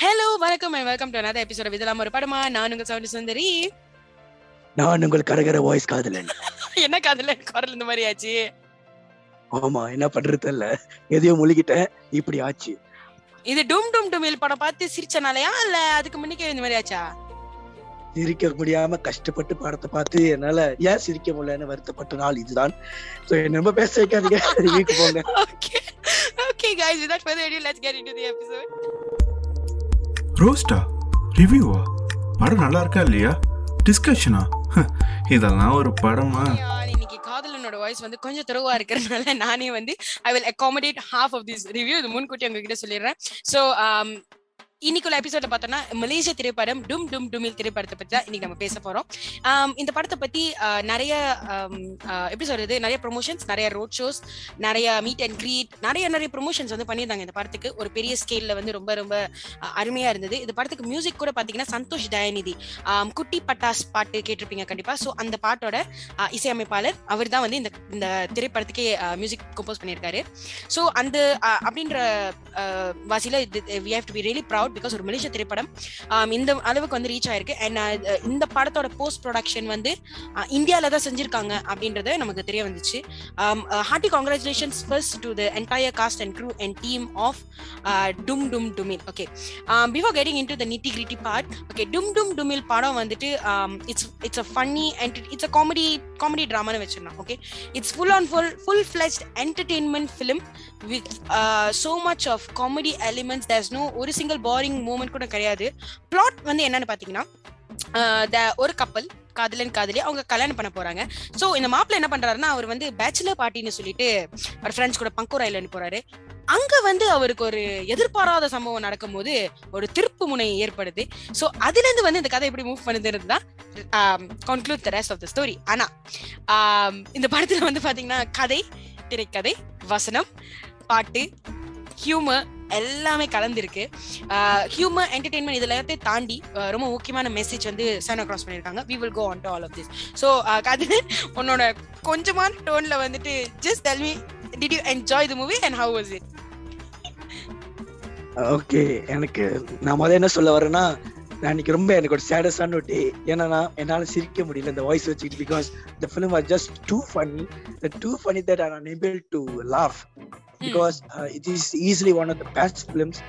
Hello வணக்கம் and welcome to another episode இதெல்லாம் ஒரு படமா? நான் உங்க சவுண்ட் சுந்தரி. நான் உங்கள் கரகர வாய்ஸ் காதலன். என்ன காதுல குரல் இந்த மாதிரி ஆச்சு. ஆமா என்ன பண்றது இல்ல எதையோ முழுகிட்டேன் இப்படி ஆச்சு. இது டும் டும் டுமில் படம் பார்த்து சிரிச்சனாலயா? இல்ல அதுக்கு முன்னிக்கே இந்த மாதிரி ஆச்சா? சிரிக்க முடியாம கஷ்டப்பட்டு படத்தை பார்த்து என்னால ஏன் சிரிக்க முடியலன்னு வருத்தப்பட்ட நாள் இதுதான். சோ ரொம்ப பேச வைக்காதீங்க. வீட்டுக்கு போங்க. Okay okay guys without further ado let's get into the episode. ரோஸ்டா ரிவ்யூவா படம் நல்லா இருக்கா இல்லையா டிஸ்கஷனா இதெல்லாம் ஒரு படமா? இன்னைக்கு காதலனோட வாய்ஸ் வந்து கொஞ்சம் துறவா இருக்கிறதுனால நானே வந்து I will accommodate half of this review இது முன்கூட்டி உங்ககிட்ட சொல்லிடுறேன். ஸோ um, இன்னைக்குள்ள எபிசோட பார்த்தோம்னா மலேசிய திரைப்படம் டும் டும் டுமில் திரைப்படத்தை பத்தி தான் இன்னைக்கு நம்ம பேச போறோம். இந்த படத்தை பத்தி நிறைய எப்படி சொல்றது நிறைய ப்ரொமோஷன்ஸ் நிறைய ரோட் ஷோஸ் நிறைய மீட் அண்ட் கிரீட் நிறைய நிறைய ப்ரொமோஷன்ஸ் வந்து பண்ணியிருந்தாங்க இந்த படத்துக்கு. ஒரு பெரிய ஸ்கேல்ல வந்து ரொம்ப ரொம்ப அருமையா இருந்தது. இந்த படத்துக்கு மியூசிக் கூட பாத்தீங்கன்னா சந்தோஷ் தயாநிதி குட்டி பட்டாஸ் பாட்டு கேட்டிருப்பீங்க கண்டிப்பா. ஸோ அந்த பாட்டோட இசையமைப்பாளர் அவர் தான் வந்து இந்த இந்த திரைப்படத்துக்கே மியூசிக் கம்போஸ் பண்ணியிருக்காரு. ஸோ அந்த அப்படின்ற வாசியில we have to be really proud because ஒரு மலேசிய திரைப்படம் இந்த அளவுக்கு வந்து ரீச் ஆயிருக்கு. அண்ட் uh, இந்த படத்தோட போஸ்ட் ப்ரொடக்ஷன் வந்து uh, இந்தியாவில தான் செஞ்சிருக்காங்க அப்படின்றது நமக்கு தெரிய வந்துச்சு. Hearty congratulations first to the entire cast and crew and team of Dum Dum Dumil okay before getting into the nitty gritty part okay Dum Dum Dumil படம் வந்துட்டு it's it's a funny and it's a comedy comedy ட்ராமான்னு வச்சிடலாம். Okay it's full on full full fledged entertainment film with so much of comedy elements there's no ஒரு single boring moment கூட கிடையாது. Plot வந்து என்னன்னு பார்த்தீங்கன்னா uh, ஒரு கப்பல் காதலன் காதலி அவங்க கல்யாணம் பண்ண போறாங்க. சோ இந்த மாப்பிள்ள என்ன பண்றாருன்னா அவர் வந்து பேச்சுலர் பார்ட்டின்னு சொல்லிட்டு அவர் ஃப்ரெண்ட்ஸ் கூட பங்குராயில ஐலண்ட் போறாரு. அங்க வந்து அவருக்கு ஒரு எதிர்பாராத சம்பவம் நடக்கும்போது ஒரு திருப்பு முனை ஏற்படுது. சோ அதுல இருந்து வந்து இந்த கதை எப்படி மூவ் பண்ணுதுன்னு தான் conclude the rest of the story ஆனா um, இந்த படத்துல வந்து பாத்தீங்கன்னா கதை திரைக்கதை வசனம் பாட்டு ஹியூமர் எல்லாமே கலந்துருக்கு. ஹியூமர் என்டர்டெயின்மெண்ட் இதில் எல்லாத்தையும் தாண்டி ரொம்ப முக்கியமான மெசேஜ் வந்து சைன் அக்ராஸ் பண்ணியிருக்காங்க. We will go on to all of this so Kathir உன்னோட கொஞ்சமான டோன்ல வந்துட்டு just tell me did you enjoy the movie and how was it okay எனக்கு நான் முதல்ல என்ன சொல்ல வரேன்னா அன்னைக்கு ரொம்ப எனக்கு ஒரு சேடஸான ஒரு டே ஏன்னா என்னால் சிரிக்க முடியல இந்த வாய்ஸ் வச்சுக்கிட்டு because the film are just too funny the too funny that are unable to laugh because it is easily one of the best films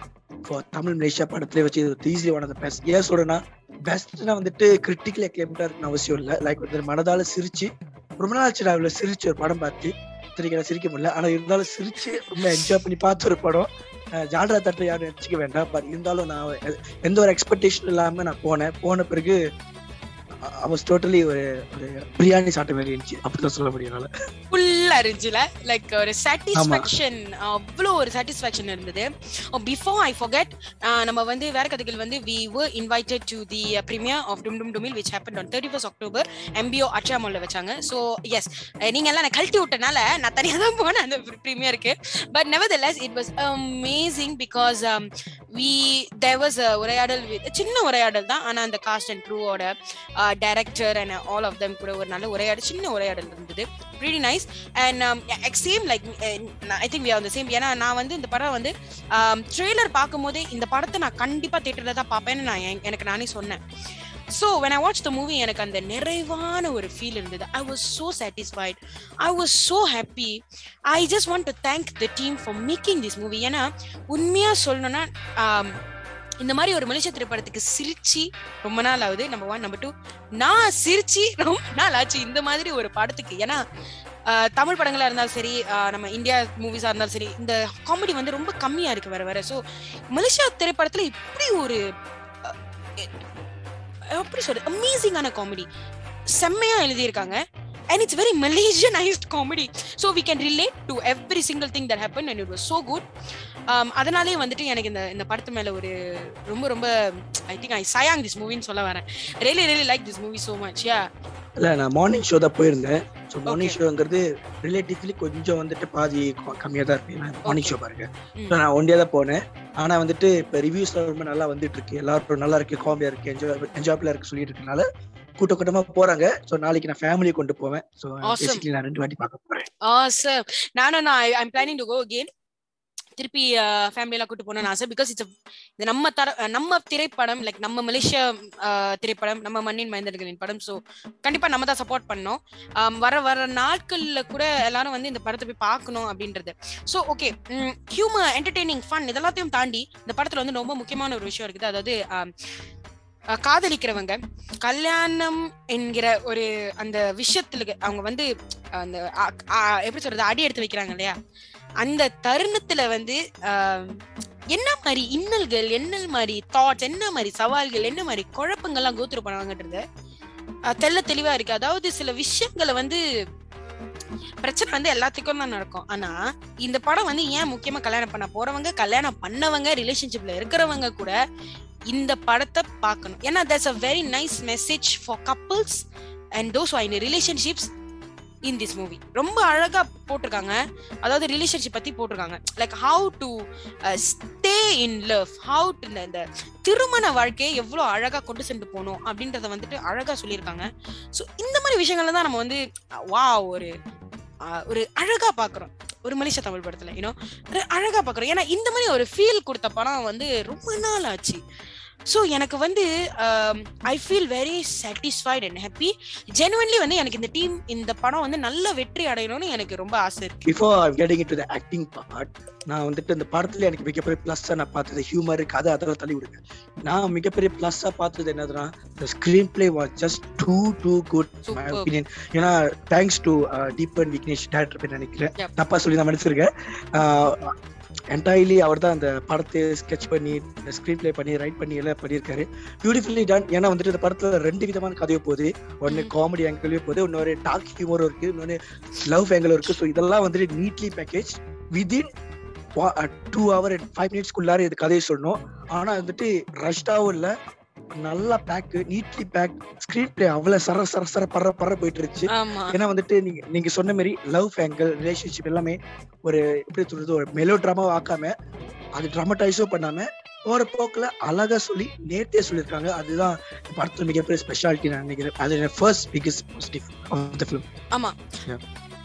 for Tamil Malaysia படத்துல வச்சு இது easily one of the best ஏன் சொல்றேன்னா பெஸ்ட்னா வந்துட்டு critical அக்ளைம்டா இருக்கணும் அவசியம் இல்லை. Like வந்து மனதால சிரிச்சு ரொம்ப நாள் ஆச்சு நான் சிரிச்சு ஒரு படம் பார்த்து. சிரிக்க சிரிக்க முடியல. ஆனா இருந்தாலும் சிரிச்சு ரொம்ப என்ஜாய் பண்ணி பார்த்த ஒரு படம். ஜால்ரா தட்டு யாரும் நினச்சிக்க வேண்டாம். பட் இருந்தாலும் நான் எந்த ஒரு எக்ஸ்பெக்டேஷன் இல்லாம நான் போனேன். போன பிறகு அவஸ் டோட்டலி ஒரு ஒரு பிரியாணி சாப்பிட்ட மாதிரி இருந்துச்சு. அப்படிதான் சொல்ல முடியும் என்னால. ஃபுல்லா இருந்துச்சுல? லைக் ஒரு சாட்டிஸ்ஃபேக்ஷன் அவ்வளோ ஒரு சாட்டிஸ்ஃபேக்ஷன் இருந்தது. பிஃபோர் ஐ ஃபோகெட் நம்ம வந்து வேற கதைகள் வந்து we were invited to the premiere of Dum Dum Dumil which happen on thirty first October MBO அச்சாமல்ல வச்சாங்க. ஸோ எஸ் நீங்க எல்லாம் நான் கழட்டி விட்டனால நான் தனியா தான் போனேன் அந்த ப்ரீமியருக்கு but never the less it was amazing because we there was உரையாடல் சின்ன உரையாடல் தான். ஆனா அந்த cast and ட்ரூவோட director and all of them கூட ஒரு நல்ல உரையாடல் சின்ன உரையாடல் இருந்தது. Pretty nice and same like I think we are the same ஏன்னா நான் வந்து இந்த படம் வந்து um, ட்ரெய்லர் பார்க்கும்போதே இந்த படத்தை நான் கண்டிப்பாக தேட்டரில் தான் பார்ப்பேன்னு நான் எனக்கு நானே சொன்னேன். So when I watch the movie எனக்கு அந்த நிறைவான ஒரு ஃபீல் இருந்தது. I was so satisfied I was so happy I just want to thank the team for making this movie ஏன்னா உண்மையாக சொல்லணும்னா um, இந்த மாதிரி ஒரு மலேசிய திரைப்படத்துக்கு சிரிச்சு ரொம்ப நாள் ஆகுது. நம்பர் ஒன் நம்பர் டூ நான் சிரிச்சு ரொம்ப நாள் ஆச்சு இந்த மாதிரி ஒரு படத்துக்கு. ஏன்னா தமிழ் படங்களா இருந்தாலும் சரி நம்ம இந்தியா மூவிஸா இருந்தாலும் சரி இந்த காமெடி வந்து ரொம்ப கம்மியா இருக்கு வர வர ஸோ மலேசியா திரைப்படத்துல இப்படி ஒரு எப்படி சொல்றது? அமேசிங்கான காமெடி செம்மையா எழுதியிருக்காங்க. And it's very Malaysianised comedy so we can relate to every single thing that happen and it was so good அதனாலே வந்துட்டு எனக்கு இந்த இந்த படத்து மேல ஒரு ரொம்ப ரொம்ப I think I Siang this மூவின்னு சொல்ல வரேன். Really really like this movie so much yeah இல்ல நான் மார்னிங் ஷோ தான் போயிருந்தேன். So morning. ஷோங்கிறது ரிலேட்டிவ்லி கொஞ்சம் வந்துட்டு பாதி கம்மியா தான் இருக்கு. மார்னிங் ஷோ பாருங்க. So, நான் ஒண்டியா தான் போனேன். ஆனா வந்துட்டு இப்ப ரிவ்யூஸ் ரொம்ப நல்லா வந்துட்டு இருக்கு. எல்லாரும் நல்லா இருக்கு காமெடியா இருக்கு என்ஜாய் என்ஜாய்பிளா இருக்கு சொல்லிட்டு இருக்கனால கூட்ட கூட்டமா போறாங்க. ஸோ நாளைக்கு நான் ஃபேமிலியை கொண்டு போவேன். Awesome. பேசிக்கலி நான் ரெண்டு வாட்டி பார்க்க போறேன். Awesome. நானும் நான் I am planning to go again திருப்பி ஃபேமிலி எல்லாம் கூட்டு போகணும்னு ஆசை. பிகாஸ் இட்ஸ் இது நம்ம தர நம்ம திரைப்படம் லைக் நம்ம மலேசியா அஹ், திரைப்படம் நம்ம மண்ணின் மைந்தர்களின் படம். ஸோ கண்டிப்பா நம்ம தான் சப்போர்ட் பண்ணோம் ஆம், வர வர நாட்கள்ல கூட எல்லாரும் வந்து இந்த படத்தை போய் பார்க்கணும் அப்படின்றது. So okay humour entertaining fun இதெல்லாத்தையும் தாண்டி இந்த படத்துல வந்து ரொம்ப முக்கியமான ஒரு விஷயம் இருக்குது. அதாவது அஹ், காதலிக்கிறவங்க கல்யாணம் என்கிற ஒரு அந்த விஷயத்துல அவங்க வந்து அந்த எப்படி சொல்றது அடி எடுத்து வைக்கிறாங்க இல்லையா? அந்த தருணத்துல வந்து என்ன மாதிரி இன்னல்கள் என்ன மாதிரி தாட்ஸ் என்ன மாதிரி சவால்கள் என்ன மாதிரி குழப்பங்கள்லாம் கோத்துரு பண்ணுவாங்கன்றது தெல்ல தெள்ள தெளிவா இருக்கு. அதாவது சில விஷயங்களை வந்து பிரச்சனை வந்து எல்லாத்துக்கும் தான் நடக்கும். ஆனா இந்த படம் வந்து ஏன் முக்கியமா கல்யாணம் பண்ண போறவங்க கல்யாணம் பண்ணவங்க ரிலேஷன்ஷிப்ல இருக்கிறவங்க கூட இந்த படத்தை பார்க்கணும். ஏன்னா that's a very nice message for couples and those I relationships in this movie ரொம்ப அழகா போட்டிருக்காங்க. அதாவது ரிலேஷன்ஷிப் பத்தி போட்டிருக்காங்க. Like how to stay in love how to இந்த திருமண வாழ்க்கையை எவ்வளோ அழகா கொண்டு சென்று போகணும் அப்படின்றத வந்துட்டு அழகா சொல்லியிருக்காங்க. ஸோ இந்த மாதிரி விஷயங்கள்ல தான் நம்ம வந்து வா ஒரு uh, ஒரு அழகா பாக்குறோம் ஒரு மனுஷ தமிழ் படத்துல யூனோ அழகா பாக்குறோம். ஏன்னா இந்த மாதிரி ஒரு ஃபீல் கொடுத்த படம் வந்து ரொம்ப நாள் ஆச்சு. ஸோ எனக்கு வந்து I feel very satisfied and happy genuinely வந்து எனக்கு இந்த டீம் இந்த படம் வந்து நல்ல வெற்றி அடையணும்னு எனக்கு ரொம்ப ஆசை இருக்கு. Before getting to the acting part நான் வந்துட்டு இந்த படத்துல எனக்கு மிகப்பெரிய பிளஸ்ஸா நான் பார்த்தது ஹியூமர் கதை அதெல்லாம் தள்ளி விடுங்க. நான் மிகப்பெரிய பிளஸ்ஸா பார்த்தது என்னதுன்னா the screen play was just too too good my Superb. Opinion ஏன்னா thanks to Deepan Vignesh director நினைக்கிறேன். தப்பா சொல்லி நான் மன்னிச்சிருக்கேன். என்டையர்லி அவர் தான் அந்த படத்தை ஸ்கெச் பண்ணி ஸ்கிரீன் பிளே பண்ணி ரைட் பண்ணி எல்லாம் பண்ணியிருக்காரு. பியூட்டிஃபுல்லி டன் ஏன்னா வந்துட்டு இந்த படத்துல ரெண்டு விதமான கதையும் போகுது. ஒன்னு ம். காமெடி ஆங்கிளையும் போகுது இன்னொரு டார்க் ஹியூமரும் இருக்கு இன்னொன்னு லவ் ஆங்கிளும் இருக்கு. ஸோ இதெல்லாம் வந்துட்டு neatly package within two hour and five மினிட்ஸ்க்குள்ளார இது கதையை சொல்லணும். ஆனா வந்துட்டு ரஷ்டாவும் இல்ல. நல்லா pack neatly pack screen play அவ்வளவு சர சர சர பற பற போயிட்டு இருந்துச்சு ஏன்னா வந்துட்டு நீங்க நீங்க சொன்ன மாதிரி லவ் ஆங்கிள் ரிலேஷன்ஷிப் எல்லாமே ஒரு எப்படி சொல்றது ஒரு மெலோ ட்ராமாவும் ஆக்காம அது ட்ராமடைஸும் பண்ணாம போற போக்குல அழகா சொல்லி நேர்த்தியா சொல்லியிருக்காங்க. அதுதான் படத்துல மிகப்பெரிய ஸ்பெஷாலிட்டி நான் நினைக்கிறேன். அது first biggest positive of the film ஆமா.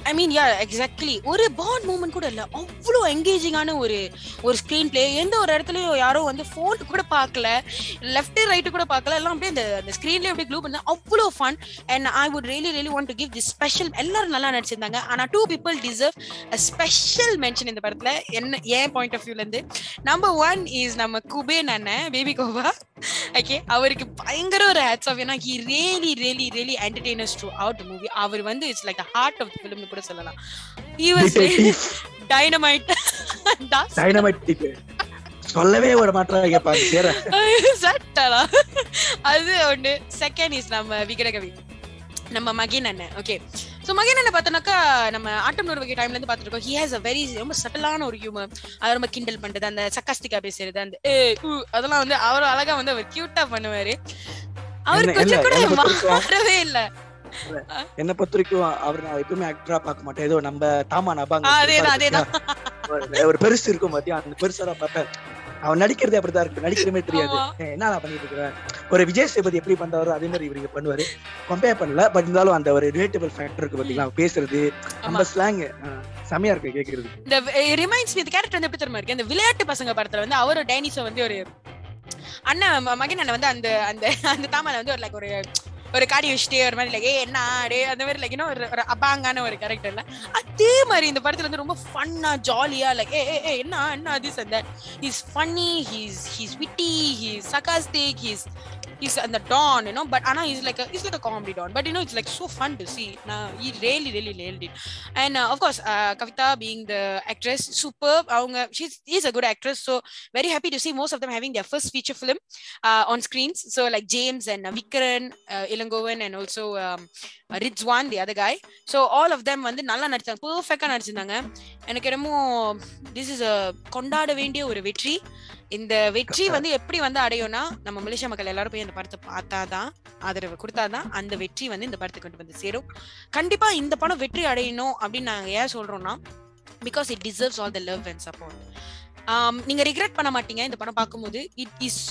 ஐ மீன் யா எக்ஸாக்ட்லி ஒரு பாண்ட் மூமெண்ட் கூட இல்ல. அவ்வளோ என்கேஜிங்கான ஒரு ஒரு ஸ்க்ரீன் பிளே எந்த ஒரு இடத்துலயும் யாரோ வந்து ஃபோன் கூட பார்க்கல. லெஃப்ட் ரைட்டு கூட பார்க்கல. எல்லாம் அப்படியே அந்த ஸ்க்ரீன்லேயே அப்படியே க்ளூ பண்ணா. அவ்வளோ fun and I would really really want to give the special எல்லாரும் நல்லா நடிச்சிருந்தாங்க. ஆனா two people deserve a special mention இந்த படத்துல. என்ன ஏன் பாயிண்ட் ஆஃப் வியூலேருந்து நம்பர் ஒன் இஸ் நம்ம குபேன் அண்ணன் பேபி கோபா ஓகே அவருக்கு பயங்கர ஒரு ஹேட்ஸ் ஆஃப் ஏன்னா he really really really entertainers to out movie அவர் வந்து இட்ஸ் லைக் ஹார்ட் ஆஃப் ஃபிலிம்னு கூட சொல்லலாம். வாஸ் டைனமைட் டைனமைட் சொல்லவே விட மாட்டாங்க பாரு. சட்டலா. அது ஒண்ணு. செகண்ட் இஸ் நம்ம விகடகவி நம்ம மகின் அண்ணன். ஓகே ஸோ மகின் அண்ணன் பார்த்தோம்னாக்கா நம்ம ஆட்டம் நூறு வகை டைம்ல இருந்து பார்த்துருக்கோம் ஹி ஹேஸ் அ வெரி ரொம்ப சட்டலான ஒரு ஹியூமர் அது ரொம்ப கிண்டல் பண்றது அந்த சக்காஸ்டிக்கா பேசுறது அந்த அதெல்லாம் வந்து அவர் அழகா வந்து அவர் கியூட்டா பண்ணுவாரு. அவர் என்ன- கொஞ்சம் கூட என்னை மாறவே இல்ல. என்ன பொறுத்த வரைக்கும் அவர் நான் எப்பவுமே ஆக்டரா பார்க்க மாட்டேன். ஏதோ நம்ம தாமா நபாங்க ஒரு- பெருசு இருக்கும் பாத்தியா? அந்த பெருசா தான் பார்ப்பேன். அவன் நடிக்கிறதே அப்படிதான் இருக்கு. நடிக்கிற மாதிரி தெரியாது. ஏய், என்னடா பண்ணிட்டு இருக்கிறேன் ஒரு விஜய் சேபதி எப்படி பண்றாரோ அதே மாதிரி இவருக்கு பண்ணுவாரு. கம்பேர் பண்ணல பட் இருந்தாலும் அந்த ஒரு ரிலேட்டபிள் ஃபேக்டர் இருக்கு பாத்தீங்களா? பேசுறது நம்ம. ஸ்லாங் செமையா இருக்கு கேக்குறது. இந்த ரிமைண்ட்ஸ் இந்த கேரக்டர் வந்து எப்படி தெரியுமா இருக்கு? இந்த விளையாட்டு பசங்க படத்துல வந்து அவர் டைனிஸோ வந்து ஒரு அண்ணன் மகன் அண்ணன் வந்து அந்த அந்த அந்த தாமால வந்து ஒரு லைக் ஒரு ஒரு காடி வச்சுட்டே ஒரு மாதிரி லைக் ஏ என்ன ஆடு? அந்த மாதிரி லைக் இன்னும் ஒரு ஒரு அபாங்கான ஒரு கேரக்டர்ல அதே மாதிரி இந்த படத்துல வந்து ரொம்ப ஃபன்னா ஜாலியா லைக் ஏ ஏ, என்ன என்ன திஸ் அந்த he's funny he's he's witty he's sarcastic he's he's அந்த டான் யூனோ பட் ஆனா is like is like a comedy don but you know it's like so fun to see நான் ஈ really really real of and of course Kavitha being the actress super அவங்க she's is a good actress so very happy to see most of them having their first feature film uh, on screens. So like James and uh, Vikran, uh, Ilangovan and also um, uh, Rizwan, the other guy. So all of them வந்து நல்லா நடிச்சாங்க பெர்ஃபெக்டா நடிச்சிருந்தாங்க எனக்கு என்னமோ this is a கொண்டாட வேண்டிய ஒரு வெற்றி இந்த வெற்றி வந்து எப்படி வந்து அடையும்னா நம்ம மலேசியா மக்கள் எல்லாரும் போய் அந்த படத்தை பார்த்தாதான் ஆதரவு கொடுத்தாதான் அந்த வெற்றி வந்து இந்த படத்தை கொண்டு வந்து சேரும். கண்டிப்பா இந்த படம் வெற்றி அடையணும் அப்படின்னு நாங்க ஏன் சொல்றோம்னா because it deserves all the love and support நீங்க ரிக்ரெட் பண்ண மாட்டீங்க இந்த படம் பார்க்கும்போது. It is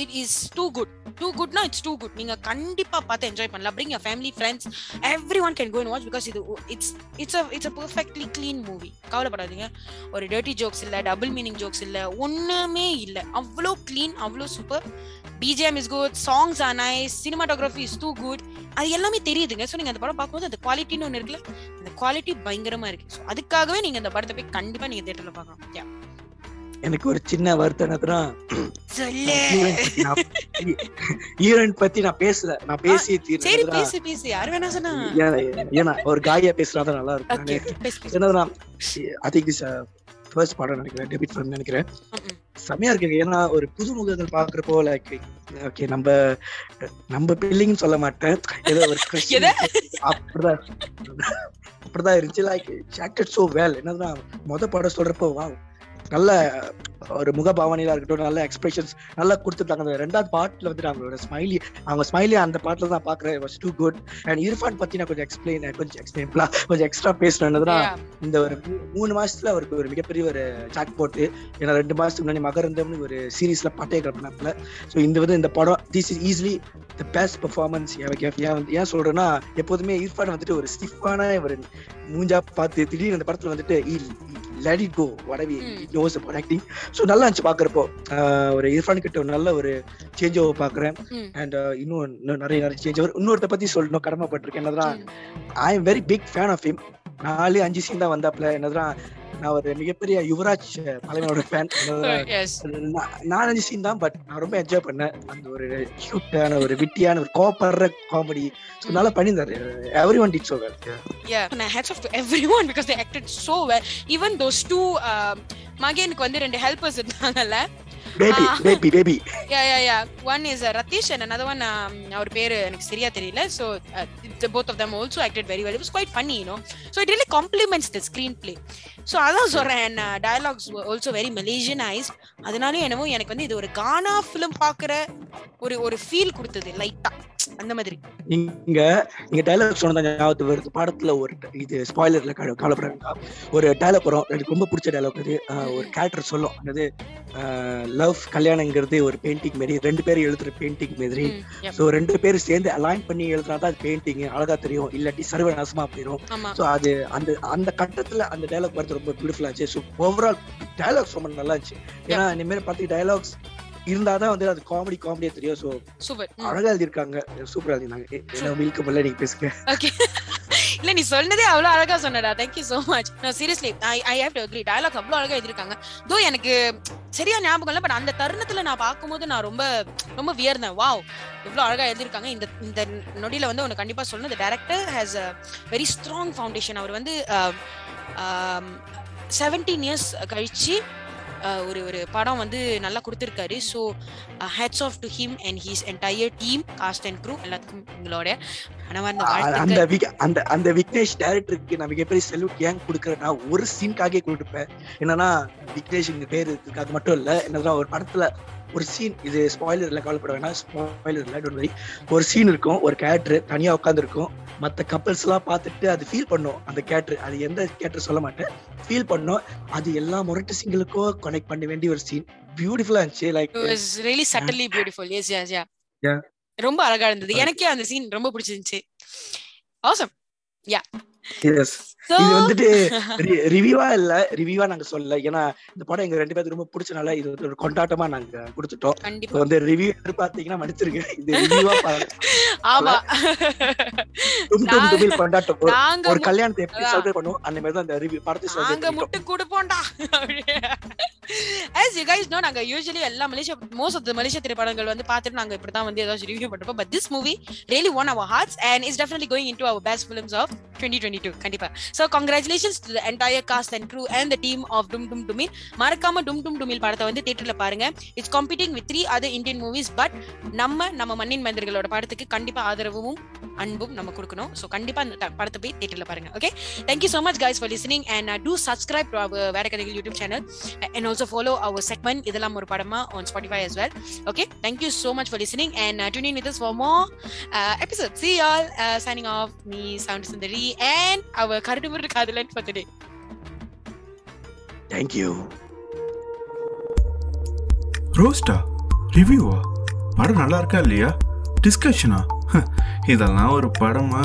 it is too good two குட்னா இட்ஸ் டூ குட் நீங்க கண்டிப்பா பார்த்து என்ஜாய் பண்ணலாம். Bring your family friends everyone can go and watch because இது it's it's a it's a perfectly clean movie கவலைப்படாதீங்க. ஒரு டர்ட்டி ஜோக்ஸ் இல்ல double meaning jokes இல்ல ஒண்ணுமே இல்ல. அவ்வளோ க்ளீன் அவ்வளோ super BGM is good songs are nice cinematography is too good அது எல்லாமே தெரியுதுங்க. ஸோ நீங்கள் அந்த படம் பார்க்கும்போது அந்த குவாலிட்டின்னு ஒன்று இருக்குல்ல அந்த குவாலிட்டி பயங்கரமா இருக்கு. ஸோ அதுக்காகவே நீங்க அந்த படத்தை போய் கண்டிப்பா நீங்க தேட்டர்ல பார்க்கலாம். எனக்கு ஒரு சின்ன வருத்தம் என்னதுன்னா சொல்லு. பத்தி நான் பேசல. நான் பேசி சரி தீர்றேன் பேசு பேசு. யாரு வேணா சொன்னா. ஏன்னா ஒரு காயா பேசுனா தான் நல்லா இருக்கும். இஸ் ஃபர்ஸ்ட் படம் நினைக்கிறேன் டெபிட் ஃபிலிம் நினைக்கிறேன். செமையா இருக்குங்க ஏன்னா ஒரு புது முகங்கள் பாக்குறப்போ லைக் ஓகே நம்ம நம்ம பிள்ளைங்கன்னு சொல்ல மாட்டேன். ஏதோ ஒரு? அப்படிதான். அப்படிதான் இருந்துச்சு. Like acted so well. என்னதுன்னா மொத படம் சொல்றப்போ வா நல்ல ஒரு முகபாவனையில இருக்கட்டும் நல்ல எக்ஸ்பிரஷன்ஸ் நல்லா அந்த ரெண்டாவது பாட்டுல வந்துட்டு அவங்களோட ஸ்மைலி அவங்க ஸ்மைலி அந்த பாட்டுல தான் பாக்குறேன் was too good and Irfan பத்தி நான் கொஞ்சம் எக்ஸ்பிளைன் கொஞ்சம் எக்ஸ்பிளைன் கொஞ்சம் எக்ஸ்ட்ரா பேசணும் என்னதுன்னா Yeah. இந்த ஒரு மூணு மாசத்துல அவருக்கு ஒரு மிகப்பெரிய ஒரு சாக் போட்டு ஏன்னா ரெண்டு மாசத்துக்கு முன்னாடி மகரந்தம்னு ஒரு சீரீஸ்ல பட்டைய கிளப்பினாப்ல ஸோ இந்த வந்து இந்த படம் this is easily the best performance ஏன் வந்து ஏன் சொல்றேன்னா எப்போதுமே இர்ஃபான் வந்துட்டு ஒரு ஸ்டிஃபான ஒரு மூஞ்சா பார்த்து திடீர்னு இந்த படத்துல வந்துட்டு லெட் இட் கோ வடவி ம். நோஸ் அபவுட் ஆக்டிங் ஸோ நல்லா இருந்துச்சு பாக்குறப்போ ஒரு இர்ஃபான் கிட்ட ஒரு நல்ல ஒரு சேஞ்ச் ஓவர் பாக்குறேன். அண்ட் இன்னும் நிறைய நிறைய சேஞ்ச் ஓவர் இன்னொருத்த பத்தி சொல்லணும் கடமைப்பட்டிருக்கேன். என்னதான். I am very big fan of him நாலு அஞ்சு சீன் தான் வந்தாப்ல என்னதான் நான் ஒரு மிகப்பெரிய யுவராஜ் தலைவனோட ஃபேன். நான் சீன் தான் பட் நான் ரொம்ப என்ஜாய் பண்ணேன் அந்த ஒரு கியூட்டான ஒரு விட்டியான ஒரு கோப்படுற காமெடி ஸோ நல்லா பண்ணியிருந்தாரு everyone did so well Yeah. And hats off to everyone because they acted so well. Even those two um, மகேனுக்கு வந்து ரெண்டு ஹெல்பர்ஸ் இருந்தாங்கல்ல baby Ah. Baby baby yeah yeah yeah one is Ratheesh and another one um, அவர் பேரு எனக்கு சரியா தெரியல so both of them also acted very well it was quite funny you know so it really complements the screenplay so அதான் சொல்றேன் dialogues also very மெலேஷியனைஸ்ட் அதனால என்னவோ எனக்கு வந்து இது ஒரு கானா ஃபிலிம் பார்க்குற ஒரு ஒரு ஃபீல் கொடுத்தது லைட்டா அந்த மாதிரி. இங்க இங்க டைலாக் சொன்னதான் ஞாபகத்துக்கு வருது. படத்துல ஒரு இது ஸ்பாய்லர்ல கவலைப்பட வேண்டாம் ஒரு டைலாக் வரும். எனக்கு ரொம்ப பிடிச்ச டைலாக் அது. ஒரு கேரக்டர் சொல்லும். அதாவது லவ் கல்யாணங்கிறது ஒரு பெயிண்டிங் மாதிரி. ரெண்டு பேரும் எழுதுற பெயிண்டிங் மாதிரி. ஸோ ரெண்டு பேரும் சேர்ந்து அலைன் பண்ணி எழுதுனா தான் அது பெயிண்டிங் அழகா தெரியும். இல்லாட்டி சர்வநாசமா போயிடும் ஸோ அது அந்த அந்த கட்டத்துல அந்த டைலாக் பார்த்து ரொம்ப பியூட்டிஃபுல்லா இருந்துச்சு. ஸோ ஓவரால் டைலாக்ஸ் ரொம்ப நல்லா இருந்துச்சு. ஏன்னா மாதிரி பார்த்து டைலாக்ஸ் இருந்தாதான் வந்து அது காமெடி காமெடியா தெரியும். ஸோ சூப்பர் அழகா எழுதியிருக்காங்க. சூப்பரா எழுதிருந்தாங்க எ- என்ன முடியல நீங்க பேசுங்க. ஓகே இல்ல நீ சொன்னதே அவ்வளவு அழகா சொன்னடா. தேங்க் யூ சோ மச் நான் seriously I I have to agree dialogue அவ்வளவு அழகா எழுதிருக்காங்க தோ எனக்கு சரியா ஞாபகம் இல்ல பட் அந்த தருணத்துல நான் பார்க்கும்போது நான் ரொம்ப ரொம்ப வியர்ந்தேன். வாவ் இவ்வளவு அழகா எழுதிருக்காங்க இந்த இந்த நொடியில வந்து உனக்கு கண்டிப்பா சொல்லணும். இந்த director has a very strong foundation அவர் வந்து செவன்டீன் இயர்ஸ் கழிச்சு ஒரு ஒரு படம் வந்து நல்லா கொடுத்துருக்காரு. So hats off to him and his entire team cast and crew எல்லாத்துக்கும் எங்களோட அ- வாழ்த்துக்கள். அந்த அந்த அந்த விக்னேஷ் டேரக்டருக்கு நான் மிகப்பெரிய செல்யூட் ஏன் கொடுக்குறேன்னா ஒரு சீனுக்காகவே கொடுப்பேன். என்னன்னா விக்னேஷ் பேர் இதுக்காக மட்டும் இல்ல என்னன்னா ஒரு படத்துல ஒரு சீன் இது ஸ்பாய்லர்ல கவலைப்பட வேணாம். ஸ்பாய்லர்ல டோன்ட் வரி ஒரு சீன் இருக்கும் ஒரு கேரக்டர் தனியா உட்காந்துருக்கும் மத்த கப்பல்ஸ் எல்லாம் பார்த்துட்டு அது ஃபீல் பண்ணும் அந்த கேரக்டர் அது எந்த கேரக்டர் சொல்ல மாட்டேன். ஃபீல் பண்ணும். அது எல்லா முரட்டு சிங்களுக்கும் கனெக்ட் பண்ண வேண்டிய ஒரு சீன் பியூட்டிஃபுல்லா இருந்துச்சு like It was really subtly beautiful. Yes, yes, yeah. Yeah. ரொம்ப அழகா இருந்தது. எனக்கே அந்த சீன் ரொம்ப பிடிச்சிருந்துச்சு. ஆசம் எஸ் So, இது வந்துட்டு ரிவ்யூவா இல்ல ரிவ்யூவா நாங்க சொல்லல. ஏன்னா இந்த படம் எங்க ரெண்டு பேருக்கு ரொம்ப பிடிச்சனால இது ஒரு கொண்டாட்டமா நாங்க கொடுத்துட்டோம். வந்து ரிவ்யூ எதிர்பார்த்தீங்கன்னா மன்னிச்சிருங்க. இது ரிவ்யூவா ஆமா. கொண்டாட்டம். ஒரு- நாங்க கல்யாணத்தை எப்படி. செலிப்ரேட் பண்ணுவோம் அந்த மாதிரி தான் இந்த ரிவ்யூ படத்தை நாங்க செலிப்ரேட் முட்டு கொடுப்போம்டா as you நாங்க யூஸ்வலி எல்லா Malaysia most of the Malaysia திரைப்படங்கள் வந்து பார்த்துட்டு நாங்க இப்படி தான் வந்து ஏதாச்சும் ரிவ்யூ பண்ணிருப்போம். But this movie really won our hearts and is definitely going in to our best films of twenty twenty two கண்டிப்பா so congratulations to entire cast and crew and the team of Dum Dum Dumil மறக்காம டும் டும் டுமில் படத்தை வந்து தியேட்டர்ல பாருங்க. It's competing with three other Indian movies but நம்ம நம்ம மண்ணின் மந்திர்களோட படத்துக்கு கண்டிப்பா ஆதரவும் அன்பும் நம்ம கொடுக்கணும். ஸோ கண்டிப்பா அந்த படத்தை போய் தியேட்டர்ல பாருங்க. Okay thank you so much guys for listening and to subscribe வேற கதைகள் YouTube channel and also follow our segment இதெல்லாம் ஒரு படமா on Spotify as well okay thank you so much for listening and uh, tune in with us for more uh, episodes see y'all uh, signing off me Sound Sundari and our கருடுமுரு காதலன் for today thank you ரோஸ்டா ரிவ்யூவா படம் நல்லா இருக்கா இல்லையா டிஸ்கஷனா இதெல்லாம் ஒரு படமா